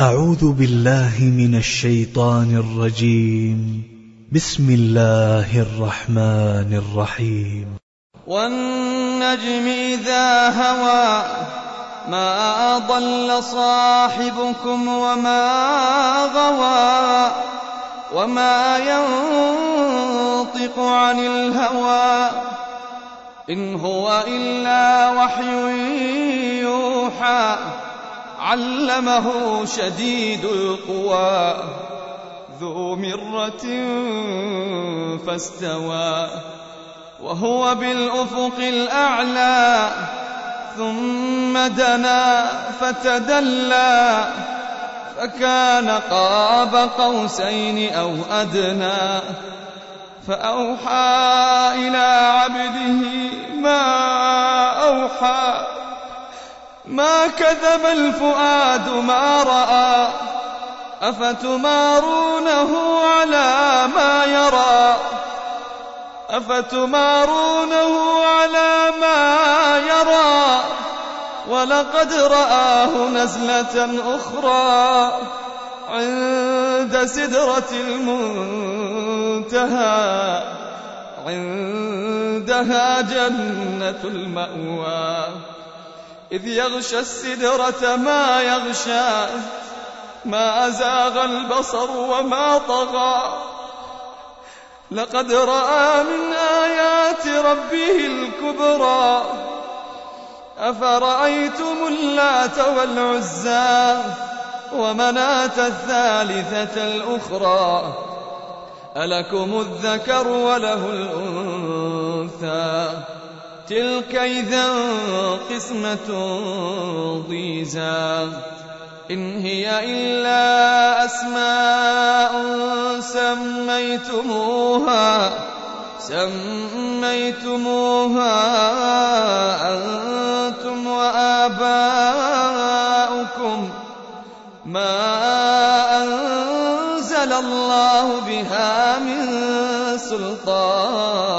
أعوذ بالله من الشيطان الرجيم. بسم الله الرحمن الرحيم. والنجم إذا هوى ما ضل صاحبكم وما غوى وما ينطق عن الهوى. إن هو إلا وحي يوحى. علمه شديد القوى. ذو مرة فاستوى وهو بالأفق الأعلى. ثم دنا فتدلى فكان قاب قوسين أو أدنى. فأوحى إلى عبده ما أوحى. ما كذب الفؤاد ما رأى أفتمارونه على ما يرى. أفتمارونه على ما يرى ولقد رآه نزلة أخرى عند سدرة المنتهى عندها جنة المأوى. إذ يغشى السدرة ما يغشى ما أزاغ البصر وما طغى. لقد رأى من آيات ربه الكبرى أفرأيتم اللات والعزى ومناة الثالثة الأخرى؟ ألكم الذكر وله الأنثى. تلك إذا قسمة ضيزى. إن هي إلا أسماء سميتموها سميتموها أنتم وآباؤكم. ما أنزل الله بها من سلطان.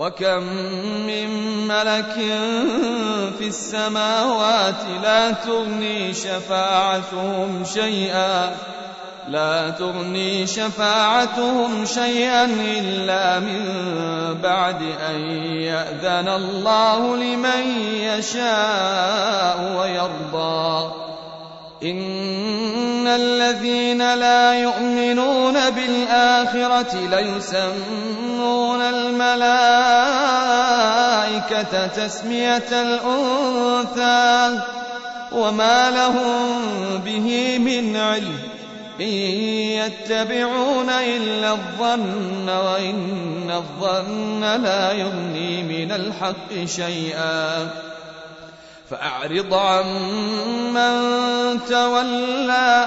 وكم من ملك في السماوات لا تغني شفاعتهم شيئا لا تغني شفاعتهم شيئا إلا من بعد أن يأذن الله لمن يشاء ويرضى إن الذين لا يؤمنون بالآخرة ليسمون الملائكة تسمية الأنثى وما لهم به من علم. إن يتبعون إلا الظن وإن الظن لا يغني من الحق شيئا. فأعرض عن من تولى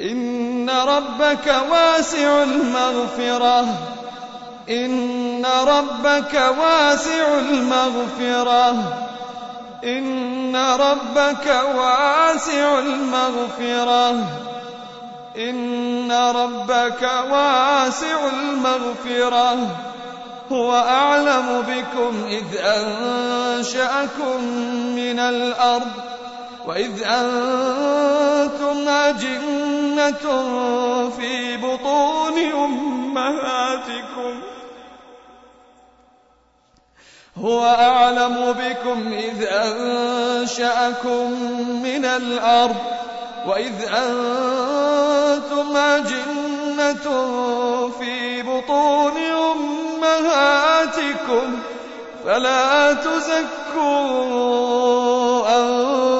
إن ربك واسع المغفرة. إن ربك واسع المغفرة. إن ربك واسع المغفرة. إن ربك واسع المغفرة. هو أعلم بكم إذ أنشأكم من الأرض. وإذ أنتم أجنة في بطون أمهاتكم هو أعلم بكم إذ أنشأكم من الأرض وإذ أنتم أجنة في بطون أمهاتكم فلا تزكوا أنفسكم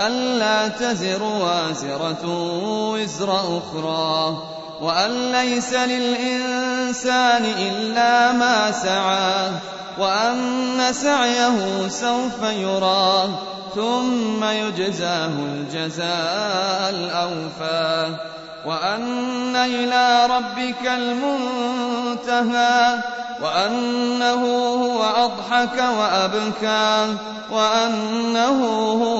ألا تزر وازرة وزر أخرى وأن ليس للإنسان إلا ما سعى وأن سعيه سوف يرى ثم يجزاه الجزاء الأوفى وأن إلى ربك المنتهى وأنه هو أضحك وأبكى وأنه هو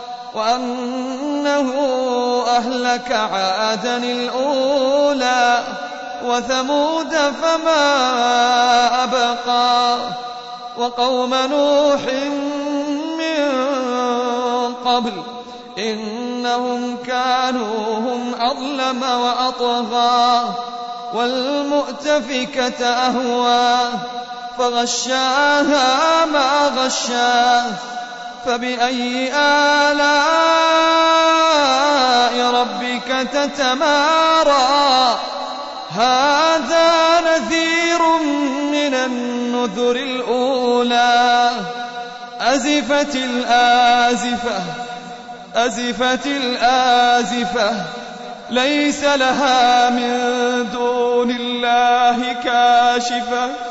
وأنه أهلك عادا الأولى وثمود فما أبقى وقوم نوح من قبل إنهم كانوا هم أظلم وأطغى والمؤتفكة أهوى فغشاها ما غشاه فبأي آلاء ربك تتمارى؟ هذا نذير من النذر الأولى. أزفت الآزفة أزفت الآزفة. ليس لها من دون الله كاشفة.